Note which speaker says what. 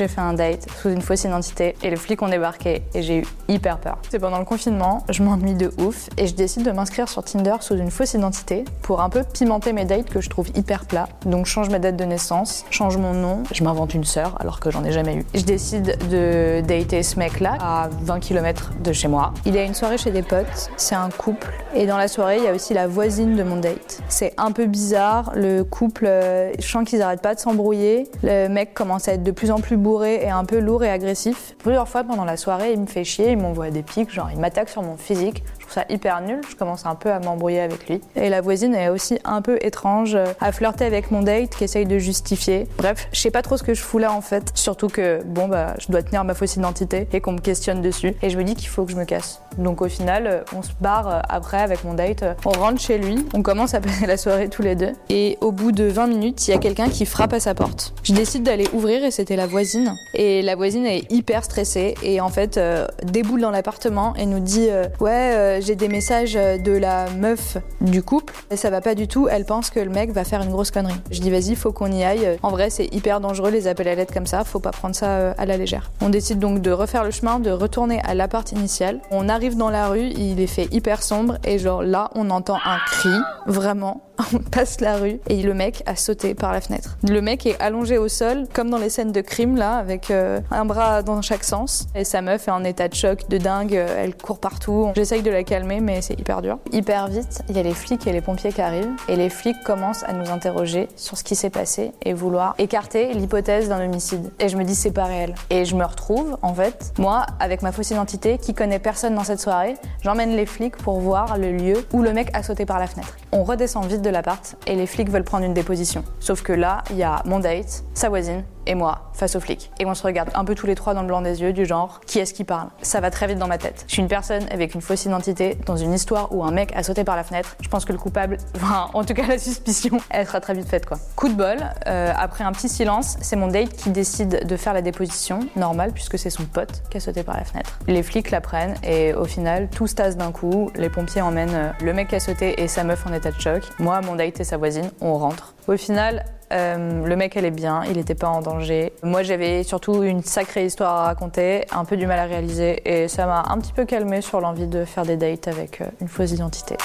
Speaker 1: j'ai fait un date sous une fausse identité et les flics ont débarqué et j'ai eu hyper peur. C'est pendant le confinement, je m'ennuie de ouf et je décide de m'inscrire sur Tinder sous une fausse identité pour un peu pimenter mes dates que je trouve hyper plats. Donc je change ma date de naissance, change mon nom, je m'invente une sœur alors que j'en ai jamais eu. Je décide de dater ce mec-là à 20 km de chez moi. Il y a une soirée chez des potes, c'est un couple et dans la soirée il y a aussi la voisine de mon date. C'est un peu bizarre, le couple, euh, je sens qu'ils arrêtent pas de s'embrouiller. Le mec commence à être de plus en plus bourré et un peu lourd et agressif. Plusieurs fois pendant la soirée, il me fait chier, il m'envoie des pics, genre il m'attaque sur mon physique. Je trouve ça hyper nul, je commence un peu à m'embrouiller avec lui. Et la voisine est aussi un peu étrange, euh, à flirter avec mon date, qui essaye de justifier. Bref, je sais pas trop ce que je fous là en fait. Surtout que, bon, bah, je dois tenir ma fausse identité et qu'on me questionne dessus. Et je me dis qu'il faut que je me casse. Donc au final, euh, on se barre euh, après avec mon date. On rentre chez lui, on commence à passer la soirée tous les deux. Et au bout de 20 minutes, il y a quelqu'un qui frappe à sa porte. Je décide d'aller ouvrir et c'était la voisine. Et la voisine est hyper stressée et en fait euh, déboule dans l'appartement et nous dit euh, ouais euh, j'ai des messages de la meuf du couple et ça va pas du tout. Elle pense que le mec va faire une grosse connerie. Je dis vas-y faut qu'on y aille. En vrai c'est hyper dangereux les appels à l'aide comme ça. Faut pas prendre ça à la légère. On décide donc de refaire le chemin, de retourner à l'appart initial. On arrive dans la rue, il est fait hyper sombre et genre là on entend un cri vraiment. On passe la rue et le mec a sauté par la fenêtre. Le mec est allongé au sol, comme dans les scènes de crime là, avec euh, un bras dans chaque sens. Et sa meuf est en état de choc, de dingue, euh, elle court partout. J'essaye de la calmer, mais c'est hyper dur. Hyper vite, il y a les flics et les pompiers qui arrivent. Et les flics commencent à nous interroger sur ce qui s'est passé et vouloir écarter l'hypothèse d'un homicide. Et je me dis, c'est pas réel. Et je me retrouve, en fait, moi, avec ma fausse identité, qui connaît personne dans cette soirée, j'emmène les flics pour voir le lieu où le mec a sauté par la fenêtre. On redescend vite de et les flics veulent prendre une déposition. Sauf que là, il y a mon date, sa voisine et moi face aux flics. Et on se regarde un peu tous les trois dans le blanc des yeux du genre qui est-ce qui parle? Ça va très vite dans ma tête. Je suis une personne avec une fausse identité dans une histoire où un mec a sauté par la fenêtre. Je pense que le coupable, enfin en tout cas la suspicion, elle sera très vite faite quoi. Coup de bol, euh, après un petit silence, c'est mon date qui décide de faire la déposition, normal puisque c'est son pote qui a sauté par la fenêtre. Les flics la prennent et au final tout se tasse d'un coup. Les pompiers emmènent euh, le mec qui a sauté et sa meuf en état de choc. Moi, mon date et sa voisine, on rentre. Au final, euh, le mec allait bien, il n'était pas en danger. Moi j'avais surtout une sacrée histoire à raconter, un peu du mal à réaliser et ça m'a un petit peu calmé sur l'envie de faire des dates avec euh, une fausse identité.